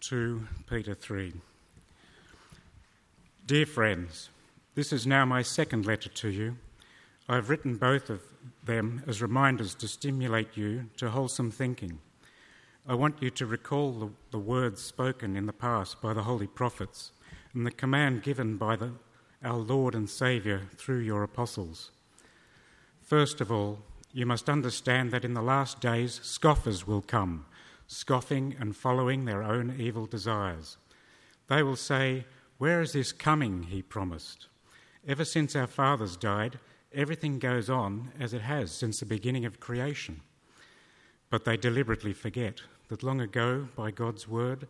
2 Peter 3. Dear friends, this is now my second letter to you. I have written both of them as reminders to stimulate you to wholesome thinking. I want you to recall the, the words spoken in the past by the holy prophets and the command given by the, our Lord and Saviour through your apostles. First of all, you must understand that in the last days scoffers will come, scoffing and following their own evil desires. They will say, Where is this coming he promised? Ever since our fathers died, everything goes on as it has since the beginning of creation. But they deliberately forget that long ago, by God's word,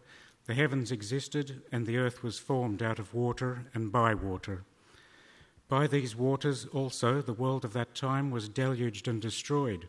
the heavens existed, and the earth was formed out of water and by water. By these waters also the world of that time was deluged and destroyed.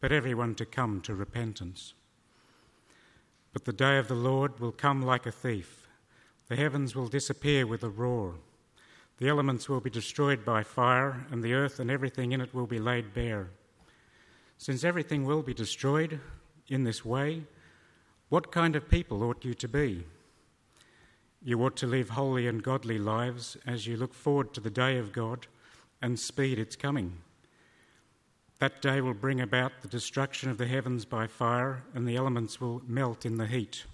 but everyone to come to repentance. But the day of the Lord will come like a thief. The heavens will disappear with a roar. The elements will be destroyed by fire, and the earth and everything in it will be laid bare. Since everything will be destroyed in this way, what kind of people ought you to be? You ought to live holy and godly lives as you look forward to the day of God and speed its coming. That day will bring about the destruction of the heavens by fire, and the elements will melt in the heat.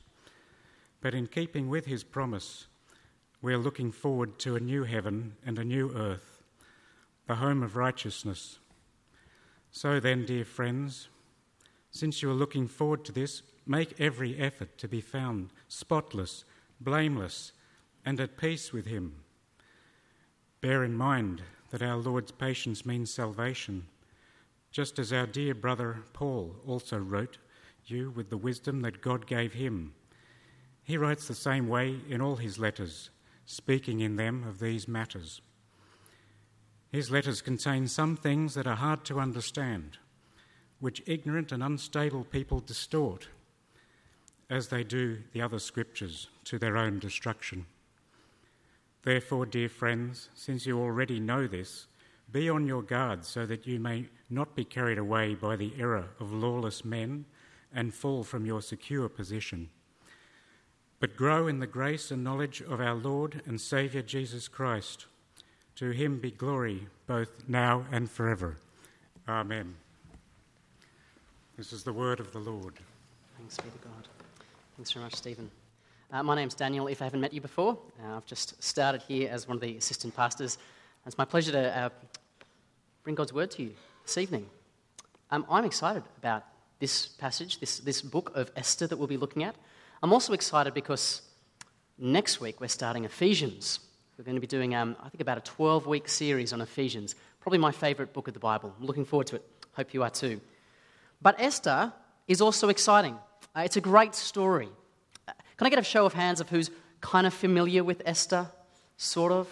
But in keeping with his promise, we are looking forward to a new heaven and a new earth, the home of righteousness. So then, dear friends, since you are looking forward to this, make every effort to be found spotless blameless, and at peace with him. Bear in mind that our Lord's patience means salvation, just as our dear brother Paul also wrote you with the wisdom that God gave him. He writes the same way in all his letters, speaking in them of these matters. His letters contain some things that are hard to understand, which ignorant and unstable people distort as they do the other scriptures, to their own destruction. Therefore, dear friends, since you already know this, be on your guard so that you may not be carried away by the error of lawless men and fall from your secure position. But grow in the grace and knowledge of our Lord and Saviour Jesus Christ. To him be glory both now and forever. Amen. This is the word of the Lord. Thanks be to God. Thanks very much, Stephen. Uh, my name's Daniel, if I haven't met you before. Uh, I've just started here as one of the assistant pastors. It's my pleasure to uh, bring God's word to you this evening. Um, I'm excited about this passage, this, this book of Esther that we'll be looking at. I'm also excited because next week we're starting Ephesians. We're going to be doing, um, I think, about a 12 week series on Ephesians. Probably my favourite book of the Bible. I'm looking forward to it. Hope you are too. But Esther is also exciting. Uh, it's a great story. Uh, can I get a show of hands of who's kind of familiar with Esther? Sort of.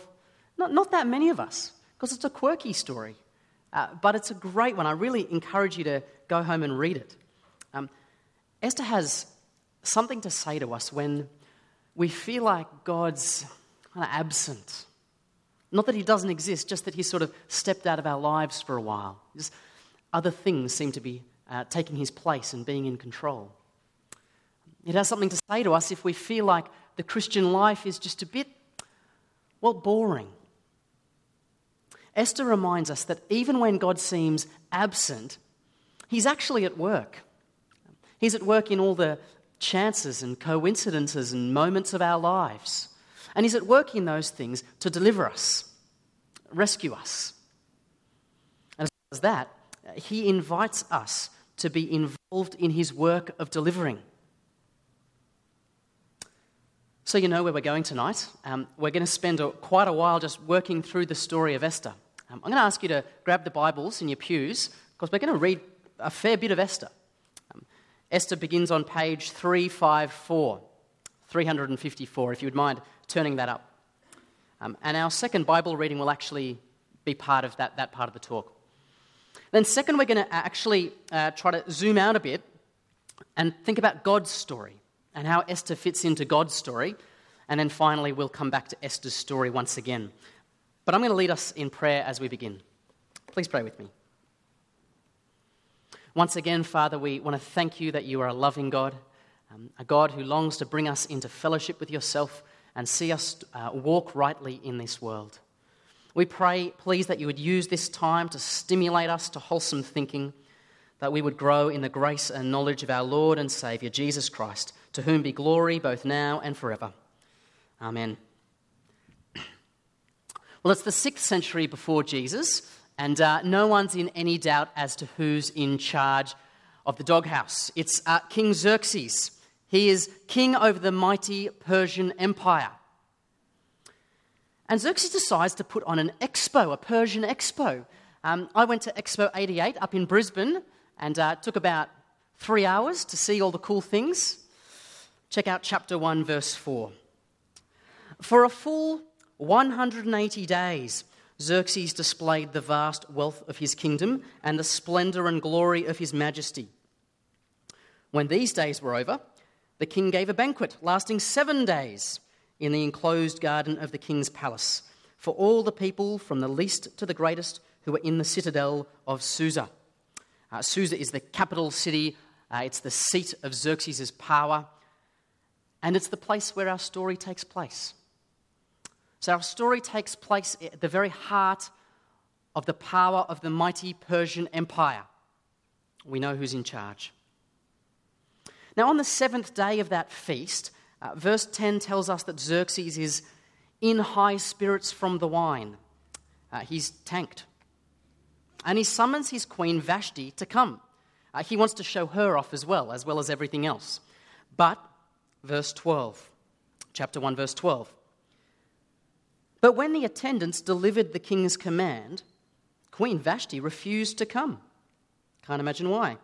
Not, not that many of us, because it's a quirky story. Uh, but it's a great one. I really encourage you to go home and read it. Um, Esther has something to say to us when we feel like God's kind of absent. Not that he doesn't exist, just that he's sort of stepped out of our lives for a while. Just other things seem to be uh, taking his place and being in control. It has something to say to us if we feel like the Christian life is just a bit, well, boring. Esther reminds us that even when God seems absent, He's actually at work. He's at work in all the chances and coincidences and moments of our lives. And He's at work in those things to deliver us, rescue us. And as well as that, He invites us to be involved in His work of delivering. So, you know where we're going tonight. Um, we're going to spend a, quite a while just working through the story of Esther. Um, I'm going to ask you to grab the Bibles in your pews because we're going to read a fair bit of Esther. Um, Esther begins on page 354. 354, if you would mind turning that up. Um, and our second Bible reading will actually be part of that, that part of the talk. Then, second, we're going to actually uh, try to zoom out a bit and think about God's story and how Esther fits into God's story. And then finally, we'll come back to Esther's story once again. But I'm going to lead us in prayer as we begin. Please pray with me. Once again, Father, we want to thank you that you are a loving God, um, a God who longs to bring us into fellowship with yourself and see us uh, walk rightly in this world. We pray, please, that you would use this time to stimulate us to wholesome thinking, that we would grow in the grace and knowledge of our Lord and Saviour, Jesus Christ, to whom be glory both now and forever. Amen. Well, it's the sixth century before Jesus, and uh, no one's in any doubt as to who's in charge of the doghouse. It's uh, King Xerxes. He is king over the mighty Persian Empire. And Xerxes decides to put on an expo, a Persian expo. Um, I went to Expo 88 up in Brisbane and uh, took about three hours to see all the cool things. Check out chapter 1, verse 4. For a full 180 days, Xerxes displayed the vast wealth of his kingdom and the splendor and glory of his majesty. When these days were over, the king gave a banquet lasting seven days in the enclosed garden of the king's palace for all the people from the least to the greatest who were in the citadel of Susa. Uh, Susa is the capital city, uh, it's the seat of Xerxes' power, and it's the place where our story takes place. So our story takes place at the very heart of the power of the mighty Persian Empire. We know who's in charge. Now, on the seventh day of that feast, uh, verse 10 tells us that Xerxes is in high spirits from the wine. Uh, he's tanked. And he summons his queen Vashti to come. Uh, he wants to show her off as well, as well as everything else. But, verse 12, chapter 1, verse 12. But when the attendants delivered the king's command, Queen Vashti refused to come. Can't imagine why.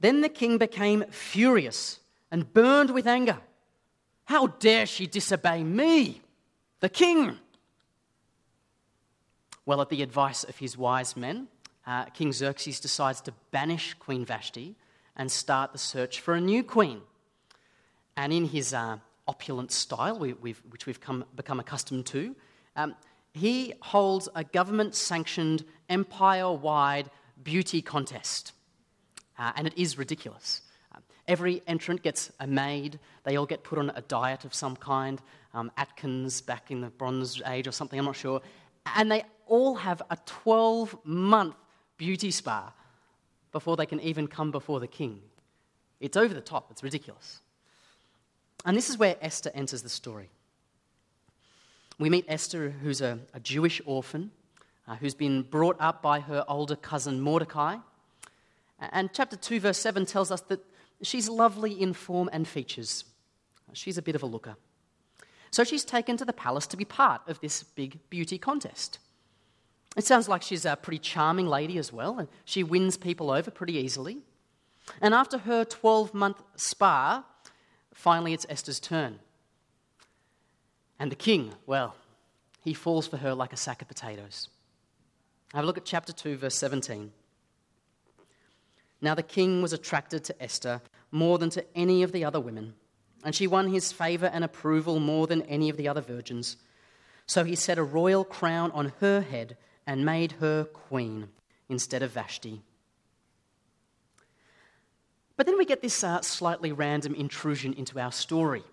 Then the king became furious and burned with anger. How dare she disobey me, the king? Well, at the advice of his wise men, uh, King Xerxes decides to banish Queen Vashti and start the search for a new queen. And in his uh, opulent style, we, which we've come, become accustomed to, um, he holds a government sanctioned, empire wide beauty contest. Uh, and it is ridiculous. Um, every entrant gets a maid, they all get put on a diet of some kind, um, Atkins back in the Bronze Age or something, I'm not sure. And they all have a 12 month beauty spa before they can even come before the king. It's over the top, it's ridiculous. And this is where Esther enters the story. We meet Esther, who's a, a Jewish orphan, uh, who's been brought up by her older cousin Mordecai. And chapter 2, verse 7 tells us that she's lovely in form and features. She's a bit of a looker. So she's taken to the palace to be part of this big beauty contest. It sounds like she's a pretty charming lady as well, and she wins people over pretty easily. And after her 12 month spa, finally it's Esther's turn. And the king, well, he falls for her like a sack of potatoes. Have a look at chapter 2, verse 17. Now the king was attracted to Esther more than to any of the other women, and she won his favor and approval more than any of the other virgins. So he set a royal crown on her head and made her queen instead of Vashti. But then we get this uh, slightly random intrusion into our story.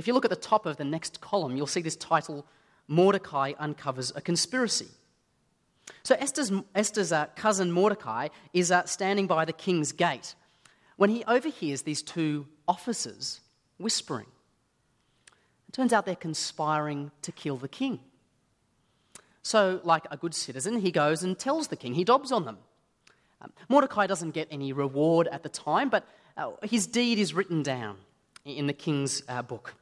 If you look at the top of the next column, you'll see this title Mordecai Uncovers a Conspiracy. So Esther's, Esther's uh, cousin Mordecai is uh, standing by the king's gate when he overhears these two officers whispering. It turns out they're conspiring to kill the king. So, like a good citizen, he goes and tells the king, he dobs on them. Um, Mordecai doesn't get any reward at the time, but uh, his deed is written down in the king's uh, book.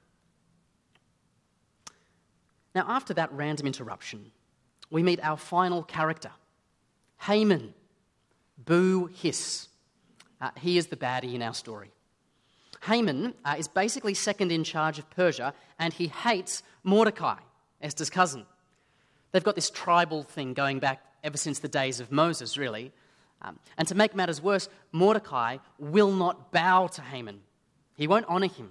Now, after that random interruption, we meet our final character, Haman. Boo hiss. Uh, he is the baddie in our story. Haman uh, is basically second in charge of Persia, and he hates Mordecai, Esther's cousin. They've got this tribal thing going back ever since the days of Moses, really. Um, and to make matters worse, Mordecai will not bow to Haman, he won't honor him.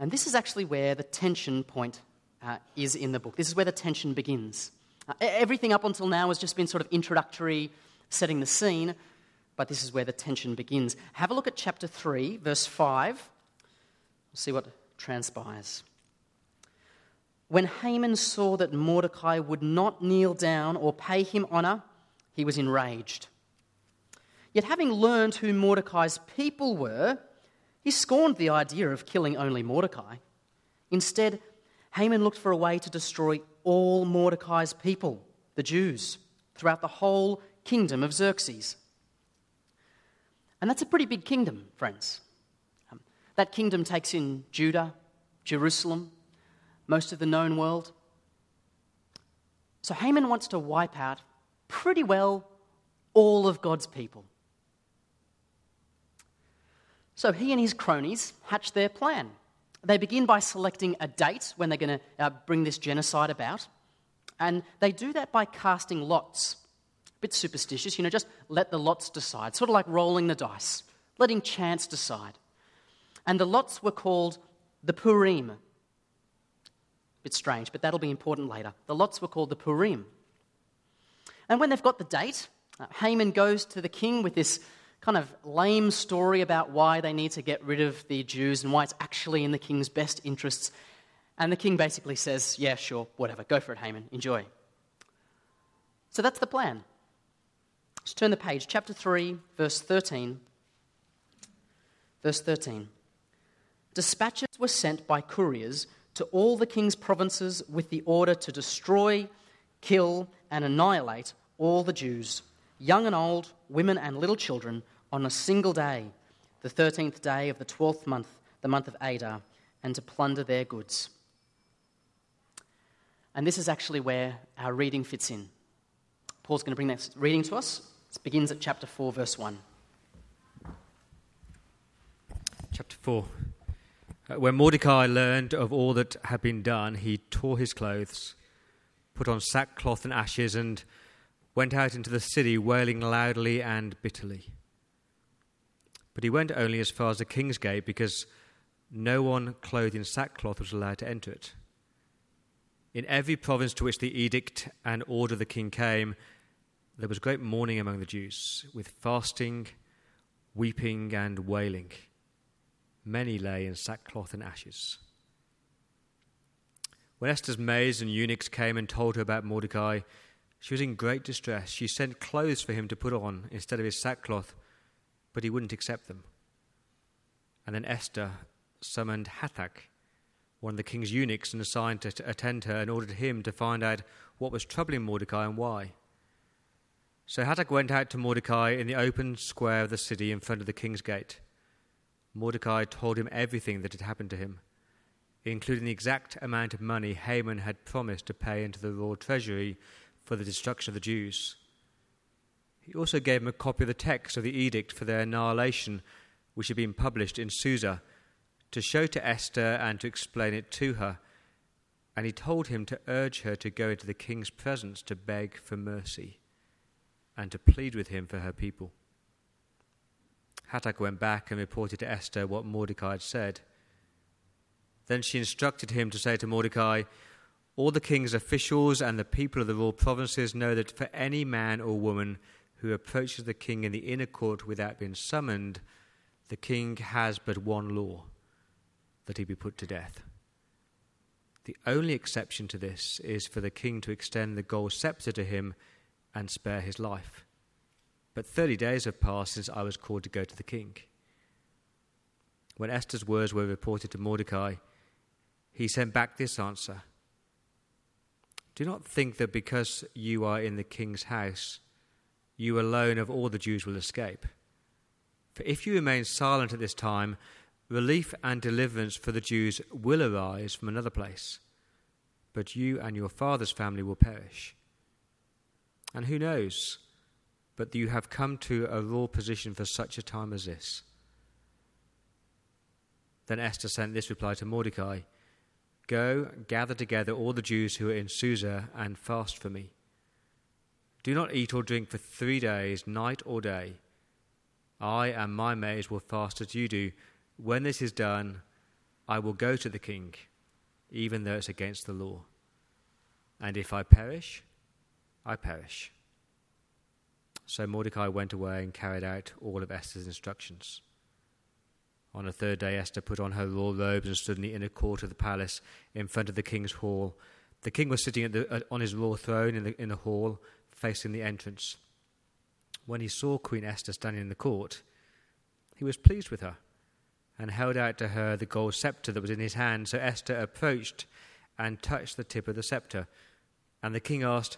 And this is actually where the tension point uh, is in the book. This is where the tension begins. Uh, everything up until now has just been sort of introductory, setting the scene, but this is where the tension begins. Have a look at chapter 3, verse 5. We'll see what transpires. When Haman saw that Mordecai would not kneel down or pay him honor, he was enraged. Yet, having learned who Mordecai's people were, he scorned the idea of killing only Mordecai. Instead, Haman looked for a way to destroy all Mordecai's people, the Jews, throughout the whole kingdom of Xerxes. And that's a pretty big kingdom, friends. Um, that kingdom takes in Judah, Jerusalem, most of the known world. So Haman wants to wipe out pretty well all of God's people. So he and his cronies hatch their plan. They begin by selecting a date when they're going to uh, bring this genocide about. And they do that by casting lots. A bit superstitious, you know, just let the lots decide, sort of like rolling the dice, letting chance decide. And the lots were called the Purim. A bit strange, but that'll be important later. The lots were called the Purim. And when they've got the date, uh, Haman goes to the king with this kind of lame story about why they need to get rid of the Jews and why it's actually in the king's best interests. And the king basically says, Yeah, sure, whatever, go for it, Haman, enjoy. So that's the plan. Let's turn the page, chapter 3, verse 13. Verse 13. Dispatches were sent by couriers to all the king's provinces with the order to destroy, kill, and annihilate all the Jews young and old, women and little children, on a single day, the 13th day of the 12th month, the month of Adar, and to plunder their goods. And this is actually where our reading fits in. Paul's going to bring that reading to us. It begins at chapter 4, verse 1. Chapter 4. Uh, when Mordecai learned of all that had been done, he tore his clothes, put on sackcloth and ashes, and went out into the city wailing loudly and bitterly. But he went only as far as the king's gate because no one clothed in sackcloth was allowed to enter it. In every province to which the edict and order of the king came, there was great mourning among the Jews, with fasting, weeping, and wailing. Many lay in sackcloth and ashes. When Esther's maids and eunuchs came and told her about Mordecai, she was in great distress. She sent clothes for him to put on instead of his sackcloth, but he wouldn't accept them. And then Esther summoned Hathach, one of the king's eunuchs, and assigned to attend her and ordered him to find out what was troubling Mordecai and why. So Hathach went out to Mordecai in the open square of the city in front of the king's gate. Mordecai told him everything that had happened to him, including the exact amount of money Haman had promised to pay into the royal treasury for the destruction of the Jews. He also gave him a copy of the text of the edict for their annihilation, which had been published in Susa, to show to Esther and to explain it to her. And he told him to urge her to go into the king's presence to beg for mercy and to plead with him for her people. Hathach went back and reported to Esther what Mordecai had said. Then she instructed him to say to Mordecai, all the king's officials and the people of the royal provinces know that for any man or woman who approaches the king in the inner court without being summoned, the king has but one law that he be put to death. The only exception to this is for the king to extend the gold scepter to him and spare his life. But thirty days have passed since I was called to go to the king. When Esther's words were reported to Mordecai, he sent back this answer do not think that because you are in the king's house, you alone of all the Jews will escape. For if you remain silent at this time, relief and deliverance for the Jews will arise from another place, but you and your father's family will perish. And who knows but you have come to a raw position for such a time as this? Then Esther sent this reply to Mordecai Go, gather together all the Jews who are in Susa, and fast for me. Do not eat or drink for three days, night or day. I and my maids will fast as you do. When this is done, I will go to the king, even though it's against the law. And if I perish, I perish. So Mordecai went away and carried out all of Esther's instructions. On the third day, Esther put on her royal robes and stood in the inner court of the palace in front of the king's hall. The king was sitting the, uh, on his royal throne in the, in the hall, facing the entrance. When he saw Queen Esther standing in the court, he was pleased with her and held out to her the gold scepter that was in his hand. So Esther approached and touched the tip of the scepter. And the king asked,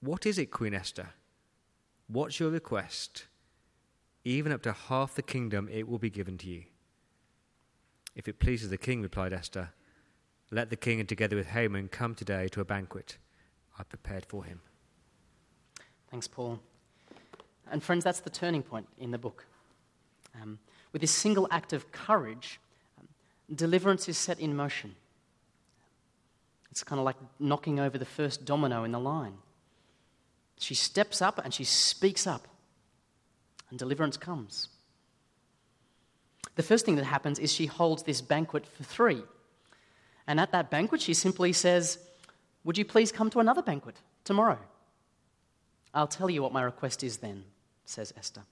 What is it, Queen Esther? What's your request? Even up to half the kingdom, it will be given to you. If it pleases the king, replied Esther, let the king and together with Haman come today to a banquet I prepared for him. Thanks, Paul. And friends, that's the turning point in the book. Um, with this single act of courage, um, deliverance is set in motion. It's kind of like knocking over the first domino in the line. She steps up and she speaks up, and deliverance comes. The first thing that happens is she holds this banquet for three. And at that banquet, she simply says, Would you please come to another banquet tomorrow? I'll tell you what my request is then, says Esther.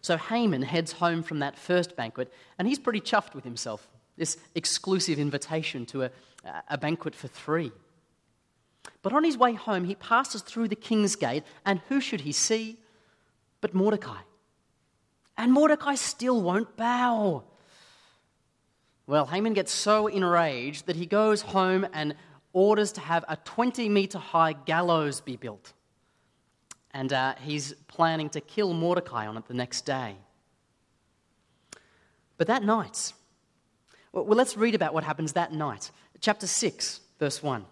So Haman heads home from that first banquet, and he's pretty chuffed with himself. This exclusive invitation to a, a banquet for three. But on his way home, he passes through the king's gate, and who should he see but Mordecai? And Mordecai still won't bow. Well, Haman gets so enraged that he goes home and orders to have a 20 meter high gallows be built. And uh, he's planning to kill Mordecai on it the next day. But that night, well, let's read about what happens that night. Chapter 6, verse 1.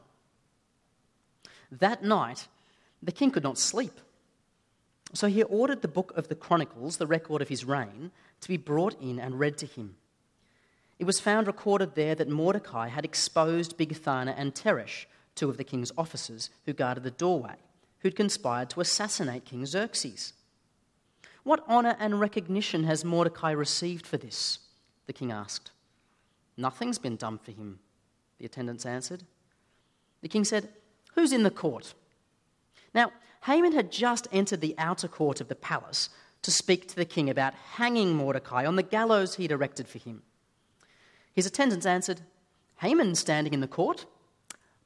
That night, the king could not sleep. So he ordered the book of the Chronicles, the record of his reign, to be brought in and read to him. It was found recorded there that Mordecai had exposed Bigthana and Teresh, two of the king's officers who guarded the doorway, who'd conspired to assassinate King Xerxes. What honour and recognition has Mordecai received for this? The king asked. Nothing's been done for him, the attendants answered. The king said, Who's in the court? Now, Haman had just entered the outer court of the palace to speak to the king about hanging Mordecai on the gallows he'd erected for him. His attendants answered, Haman standing in the court?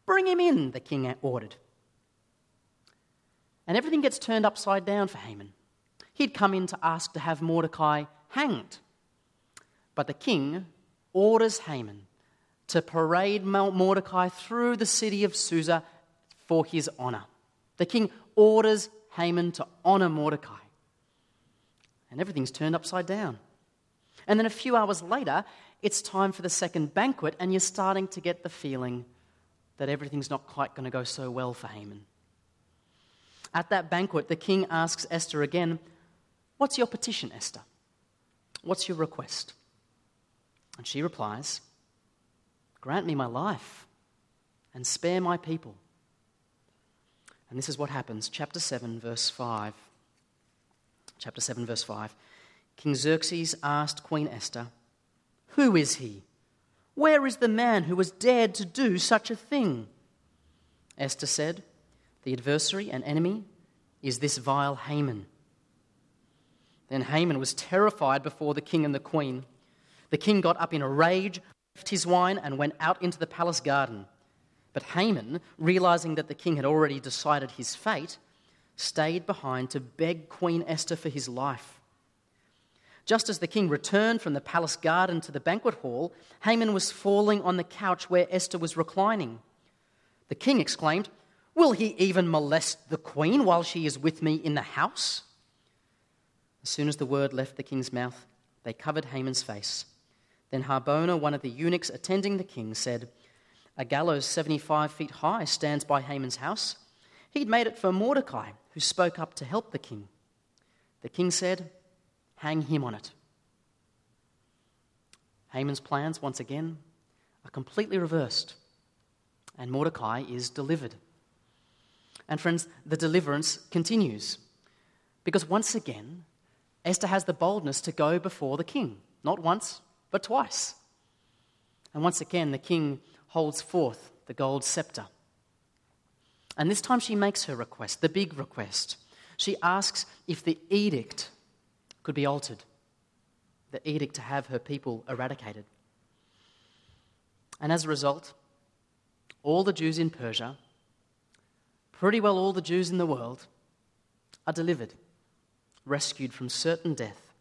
Bring him in, the king ordered. And everything gets turned upside down for Haman. He'd come in to ask to have Mordecai hanged. But the king orders Haman to parade Mordecai through the city of Susa for his honor. The king orders Haman to honor Mordecai. And everything's turned upside down. And then a few hours later, it's time for the second banquet, and you're starting to get the feeling that everything's not quite going to go so well for Haman. At that banquet, the king asks Esther again, What's your petition, Esther? What's your request? And she replies, Grant me my life and spare my people. And this is what happens. Chapter 7, verse 5. Chapter 7, verse 5. King Xerxes asked Queen Esther, Who is he? Where is the man who has dared to do such a thing? Esther said, The adversary and enemy is this vile Haman. Then Haman was terrified before the king and the queen. The king got up in a rage, left his wine, and went out into the palace garden. But Haman, realizing that the king had already decided his fate, stayed behind to beg Queen Esther for his life. Just as the king returned from the palace garden to the banquet hall, Haman was falling on the couch where Esther was reclining. The king exclaimed, Will he even molest the queen while she is with me in the house? As soon as the word left the king's mouth, they covered Haman's face. Then Harbona, one of the eunuchs attending the king, said, a gallows 75 feet high stands by Haman's house. He'd made it for Mordecai, who spoke up to help the king. The king said, Hang him on it. Haman's plans, once again, are completely reversed, and Mordecai is delivered. And friends, the deliverance continues. Because once again, Esther has the boldness to go before the king, not once, but twice. And once again, the king holds forth the gold scepter. And this time she makes her request, the big request. She asks if the edict could be altered, the edict to have her people eradicated. And as a result, all the Jews in Persia, pretty well all the Jews in the world, are delivered, rescued from certain death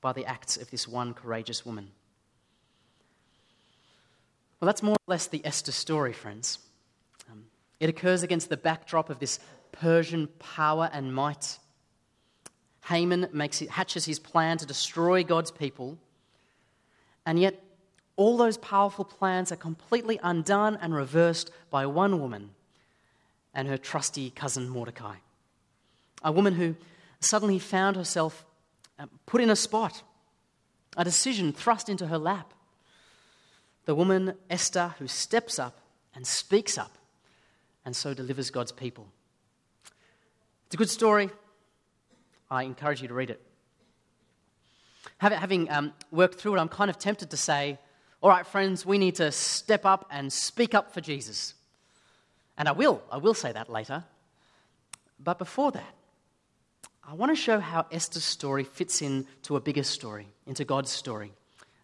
by the acts of this one courageous woman. Well, that's more or less the Esther story, friends. Um, it occurs against the backdrop of this Persian power and might. Haman makes hatches his plan to destroy God's people, and yet all those powerful plans are completely undone and reversed by one woman and her trusty cousin Mordecai. A woman who suddenly found herself uh, put in a spot, a decision thrust into her lap. The woman, Esther, who steps up and speaks up and so delivers God's people. It's a good story. I encourage you to read it. Having um, worked through it, I'm kind of tempted to say, all right, friends, we need to step up and speak up for Jesus. And I will. I will say that later. But before that, I want to show how Esther's story fits into a bigger story, into God's story.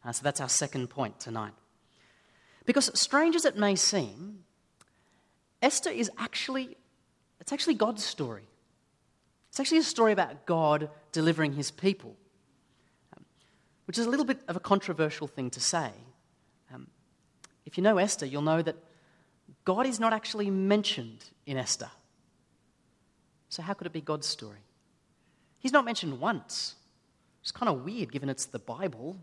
Uh, so that's our second point tonight. Because strange as it may seem, Esther is actually it's actually God's story. It's actually a story about God delivering his people, um, which is a little bit of a controversial thing to say. Um, if you know Esther, you'll know that God is not actually mentioned in Esther. So, how could it be God's story? He's not mentioned once. It's kind of weird given it's the Bible.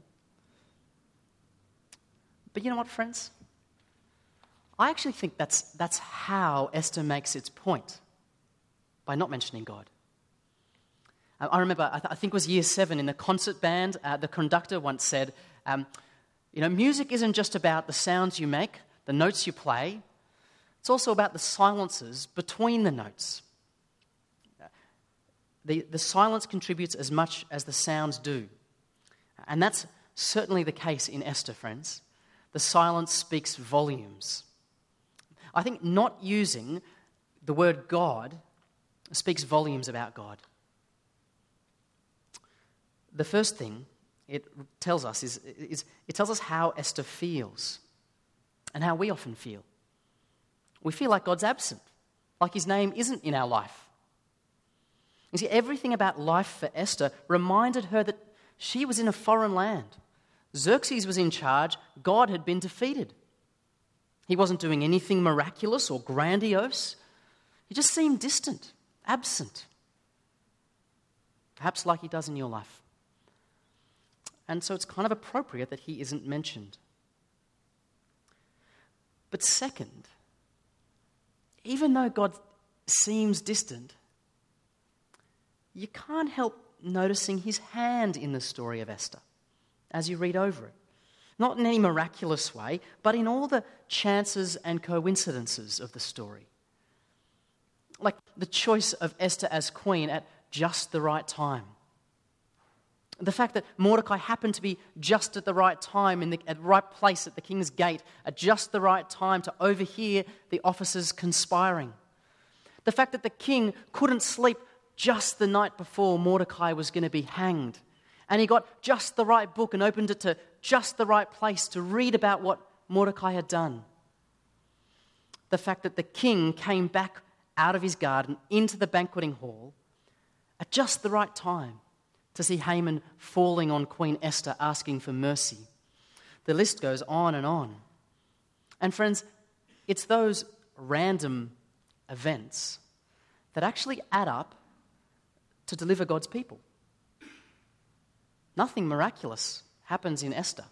But you know what, friends? I actually think that's, that's how Esther makes its point by not mentioning God. I remember, I, th- I think it was year seven in the concert band, uh, the conductor once said, um, You know, music isn't just about the sounds you make, the notes you play, it's also about the silences between the notes. The, the silence contributes as much as the sounds do. And that's certainly the case in Esther, friends. The silence speaks volumes. I think not using the word God speaks volumes about God. The first thing it tells us is, is it tells us how Esther feels and how we often feel. We feel like God's absent, like his name isn't in our life. You see, everything about life for Esther reminded her that she was in a foreign land. Xerxes was in charge, God had been defeated. He wasn't doing anything miraculous or grandiose, he just seemed distant, absent. Perhaps like he does in your life. And so it's kind of appropriate that he isn't mentioned. But second, even though God seems distant, you can't help noticing his hand in the story of Esther as you read over it. Not in any miraculous way, but in all the chances and coincidences of the story. Like the choice of Esther as queen at just the right time the fact that Mordecai happened to be just at the right time, in the, at right place at the king's gate, at just the right time to overhear the officers conspiring. The fact that the king couldn't sleep just the night before Mordecai was going to be hanged. And he got just the right book and opened it to just the right place to read about what Mordecai had done. The fact that the king came back out of his garden into the banqueting hall at just the right time to see Haman falling on Queen Esther asking for mercy. The list goes on and on. And, friends, it's those random events that actually add up to deliver God's people. Nothing miraculous happens in Esther.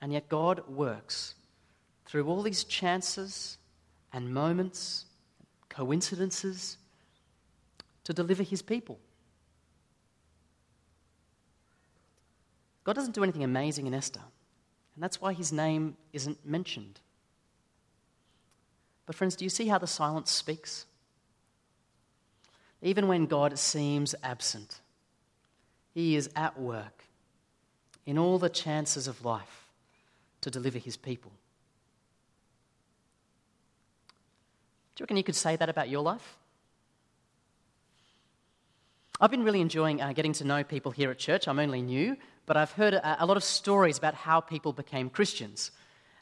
And yet, God works through all these chances and moments, coincidences, to deliver his people. God doesn't do anything amazing in Esther, and that's why his name isn't mentioned. But, friends, do you see how the silence speaks? Even when God seems absent, he is at work in all the chances of life to deliver his people. Do you reckon you could say that about your life? I've been really enjoying uh, getting to know people here at church. I'm only new, but I've heard a, a lot of stories about how people became Christians.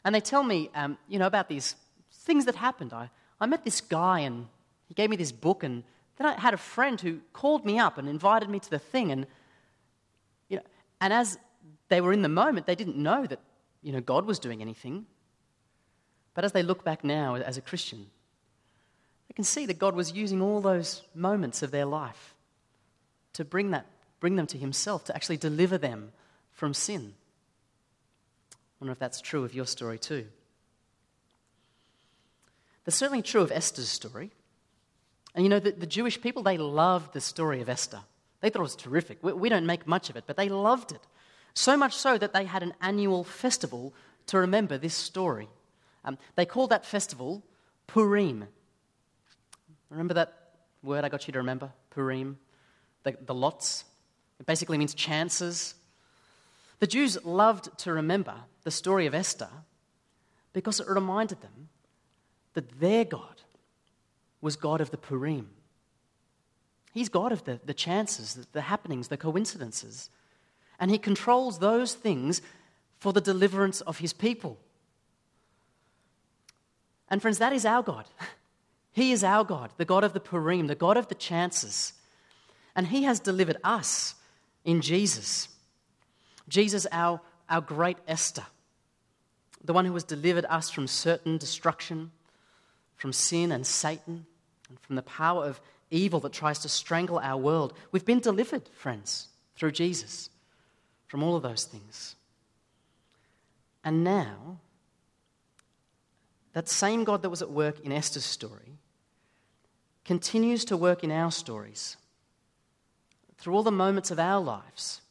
And they tell me, um, you know, about these things that happened. I, I met this guy and he gave me this book, and then I had a friend who called me up and invited me to the thing. And, you know, and as they were in the moment, they didn't know that, you know, God was doing anything. But as they look back now as a Christian, they can see that God was using all those moments of their life to bring, that, bring them to Himself, to actually deliver them from sin. I wonder if that's true of your story too. That's certainly true of Esther's story. And you know, the, the Jewish people, they loved the story of Esther. They thought it was terrific. We, we don't make much of it, but they loved it. So much so that they had an annual festival to remember this story. Um, they called that festival Purim. Remember that word I got you to remember? Purim? the, the lots. It basically means chances. The Jews loved to remember the story of Esther because it reminded them that their God was God of the Purim. He's God of the, the chances, the, the happenings, the coincidences. And He controls those things for the deliverance of His people. And, friends, that is our God. He is our God, the God of the Purim, the God of the chances. And He has delivered us in Jesus. Jesus, our, our great Esther, the one who has delivered us from certain destruction, from sin and Satan, and from the power of evil that tries to strangle our world. We've been delivered, friends, through Jesus from all of those things. And now, that same God that was at work in Esther's story continues to work in our stories through all the moments of our lives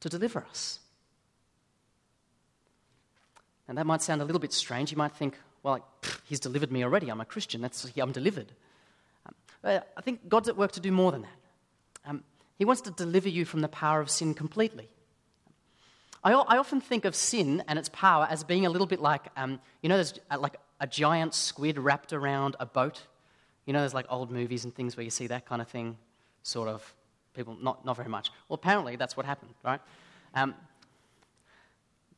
to deliver us. And that might sound a little bit strange. You might think, well, like, he's delivered me already. I'm a Christian. That's, I'm delivered. Um, I think God's at work to do more than that. Um, he wants to deliver you from the power of sin completely. I, I, often think of sin and its power as being a little bit like, um, you know, there's uh, like a giant squid wrapped around a boat. You know, there's like old movies and things where you see that kind of thing, sort of. People, not, not very much. Well, apparently that's what happened, right? Um,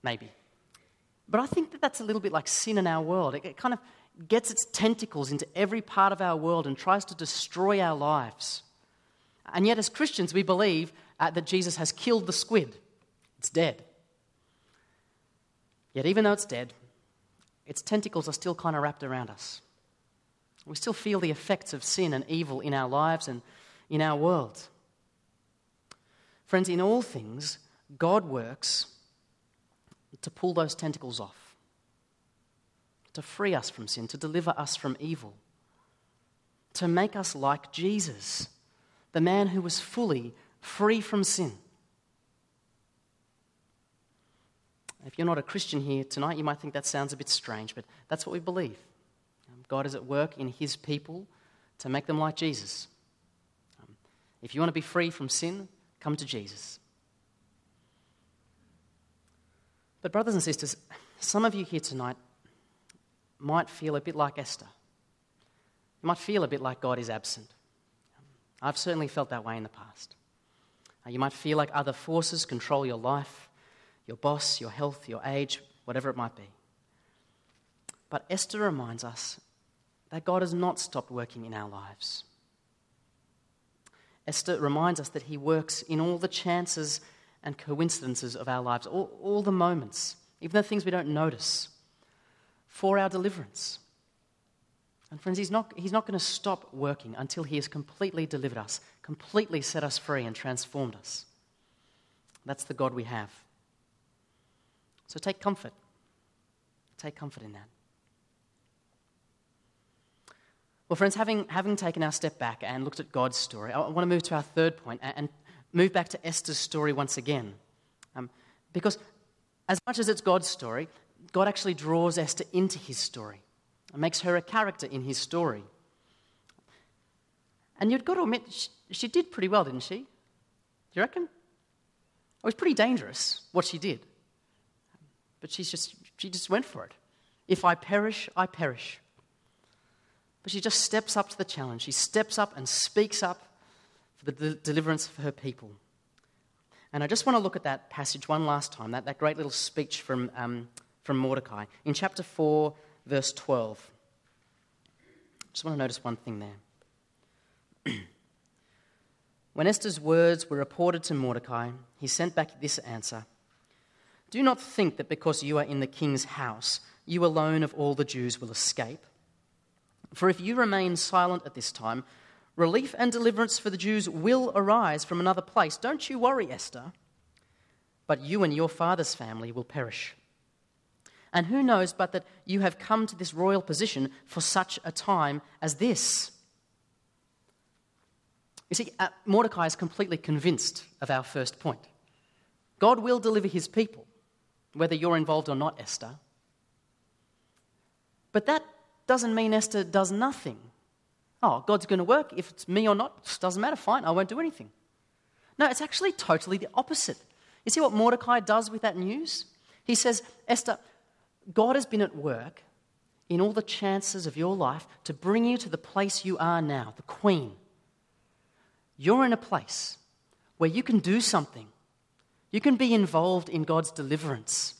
maybe. But I think that that's a little bit like sin in our world. It, it kind of gets its tentacles into every part of our world and tries to destroy our lives. And yet, as Christians, we believe uh, that Jesus has killed the squid. It's dead. Yet, even though it's dead, its tentacles are still kind of wrapped around us. We still feel the effects of sin and evil in our lives and in our world. Friends, in all things, God works to pull those tentacles off, to free us from sin, to deliver us from evil, to make us like Jesus, the man who was fully free from sin. If you're not a Christian here tonight, you might think that sounds a bit strange, but that's what we believe. Um, God is at work in his people to make them like Jesus. Um, if you want to be free from sin, Come to Jesus. But, brothers and sisters, some of you here tonight might feel a bit like Esther. You might feel a bit like God is absent. I've certainly felt that way in the past. Uh, you might feel like other forces control your life, your boss, your health, your age, whatever it might be. But Esther reminds us that God has not stopped working in our lives. Esther reminds us that he works in all the chances and coincidences of our lives, all, all the moments, even the things we don't notice, for our deliverance. And friends, he's not, he's not going to stop working until he has completely delivered us, completely set us free, and transformed us. That's the God we have. So take comfort. Take comfort in that. Well, friends, having, having taken our step back and looked at God's story, I want to move to our third point and move back to Esther's story once again. Um, Because as much as it's God's story, God actually draws Esther into his story and makes her a character in his story. And you've got to admit, she, she did pretty well, didn't she? Do you reckon? It was pretty dangerous what she did. But she's just, she just went for it. If I perish, I perish. But she just steps up to the challenge. She steps up and speaks up for the de- deliverance of her people. And I just want to look at that passage one last time, that, that great little speech from, um, from Mordecai in chapter 4, verse 12. I Just want to notice one thing there. when Esther's words were reported to Mordecai, he sent back this answer Do not think that because you are in the king's house, you alone of all the Jews will escape. For if you remain silent at this time, Relief and deliverance for the Jews will arise from another place. Don't you worry, Esther. But you and your father's family will perish. And who knows but that you have come to this royal position for such a time as this? You see, uh, Mordecai is completely convinced of our first point. God will deliver his people, whether you're involved or not, Esther. But that doesn't mean Esther does nothing oh, God's going to work. If it's me or not, it doesn't matter. Fine, I won't do anything. No, it's actually totally the opposite. You see what Mordecai does with that news? He says, Esther, God has been at work in all the chances of your life to bring you to the place you are now, the queen. You're in a place where you can do something. You can be involved in God's deliverance.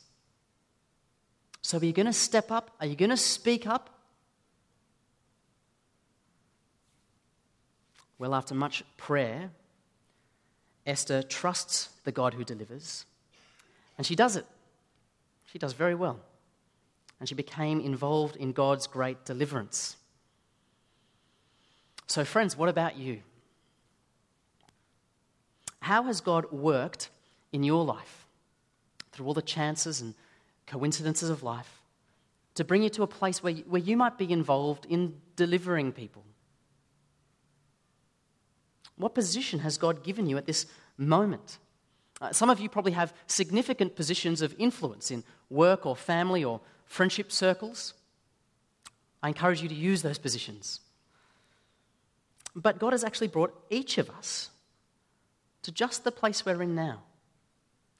So, are you going to step up? Are you going to speak up? Well, after much prayer, Esther trusts the God who delivers, and she does it. She does very well. And she became involved in God's great deliverance. So, friends, what about you? How has God worked in your life through all the chances and coincidences of life to bring you to a place where you, might be involved in delivering people? What position has God given you at this moment? Uh, some of you probably have significant positions of influence in work or family or friendship circles. I encourage you to use those positions. But God has actually brought each of us to just the place we're in now.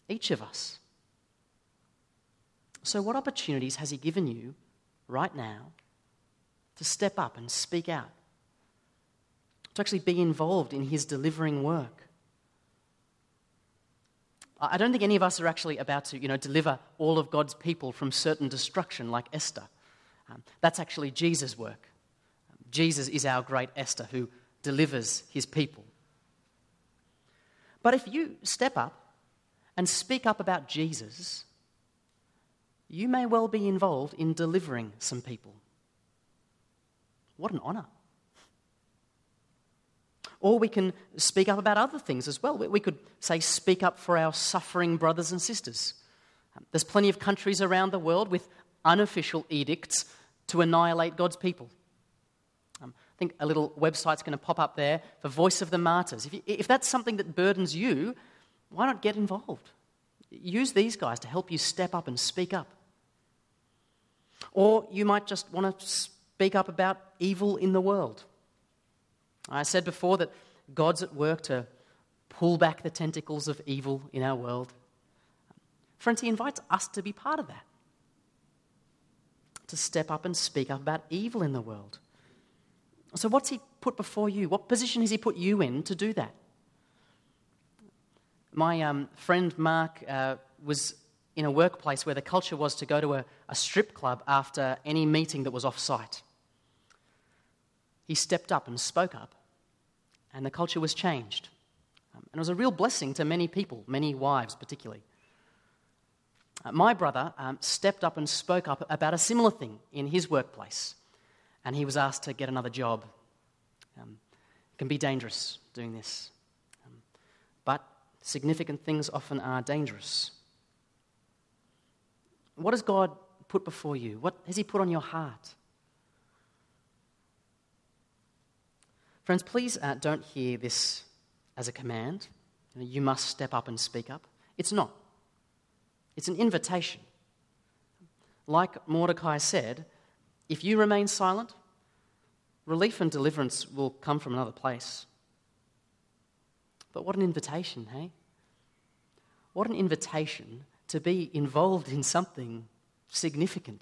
Each of us. So, what opportunities has He given you right now to step up and speak out? To actually be involved in his delivering work. I don't think any of us are actually about to, you know, deliver all of God's people from certain destruction like Esther. Um, that's actually Jesus' work. Jesus is our great Esther who delivers his people. But if you step up and speak up about Jesus, you may well be involved in delivering some people. What an honor. Or we can speak up about other things as well. We could say, speak up for our suffering brothers and sisters. There's plenty of countries around the world with unofficial edicts to annihilate God's people. Um, I think a little website's going to pop up there for Voice of the Martyrs. If, you, if that's something that burdens you, why not get involved? Use these guys to help you step up and speak up. Or you might just want to speak up about evil in the world. I said before that God's at work to pull back the tentacles of evil in our world. Friends, He invites us to be part of that, to step up and speak up about evil in the world. So, what's He put before you? What position has He put you in to do that? My um, friend Mark uh, was in a workplace where the culture was to go to a, a strip club after any meeting that was off site he stepped up and spoke up, and the culture was changed. Um, and it was a real blessing to many people, many wives particularly. Uh, my brother um, stepped up and spoke up about a similar thing in his workplace, and he was asked to get another job. Um, it can be dangerous doing this, um, but significant things often are dangerous. What has God put before you? What has He put on your heart? Friends, please uh, don't hear this as a command. You, know, you must step up and speak up. It's not. it's an invitation. Like Mordecai said, if you remain silent, relief and deliverance will come from another place. But what an invitation, hey? What an invitation to be involved in something significant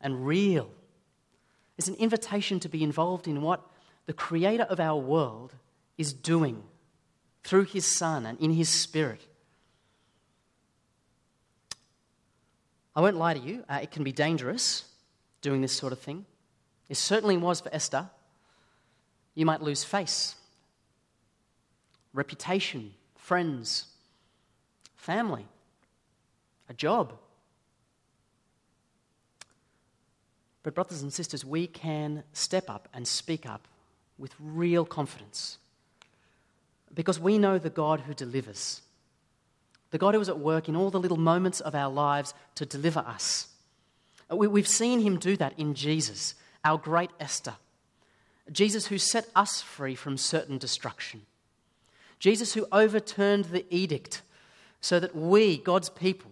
and real. It's an invitation to be involved in what the creator of our world is doing through his Son and in his Spirit. I won't lie to you, uh, it can be dangerous doing this sort of thing. It certainly was for Esther. You might lose face, reputation, friends, family, a job. But, brothers and sisters, we can step up and speak up with real confidence because we know the God who delivers, the God who is at work in all the little moments of our lives to deliver us. Uh, we've seen him do that in Jesus, our great Esther. Jesus who set us free from certain destruction. Jesus who overturned the edict so that we, God's people,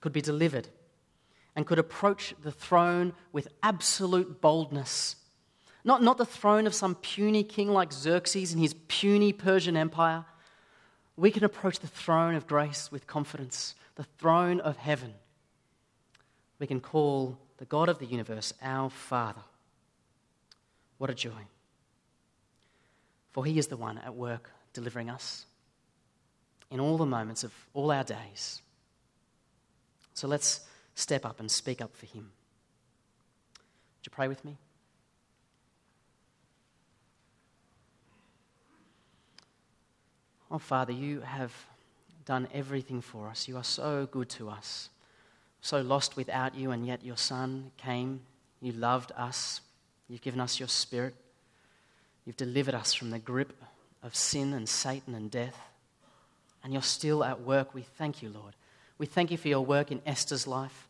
could be delivered and could approach the throne with absolute boldness. Not, not the throne of some puny king like Xerxes and his puny Persian Empire. We can approach the throne of grace with confidence, the throne of heaven. We can call the God of the universe our Father. What a joy. For he is the one at work delivering us in all the moments of all our days. So let's step up and speak up for him. Would you pray with me? Oh, Father, you have done everything for us. You are so good to us. So lost without you, and yet your Son came. You loved us. You've given us your Spirit. You've delivered us from the grip of sin and Satan and death. And you're still at work. We thank you, Lord. We thank you for your work in Esther's life,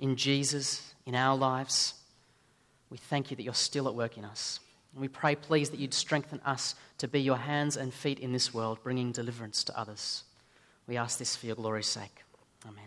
in Jesus, in our lives. We thank you that you're still at work in us. We pray, please, that you'd strengthen us to be your hands and feet in this world, bringing deliverance to others. We ask this for your glory's sake. Amen.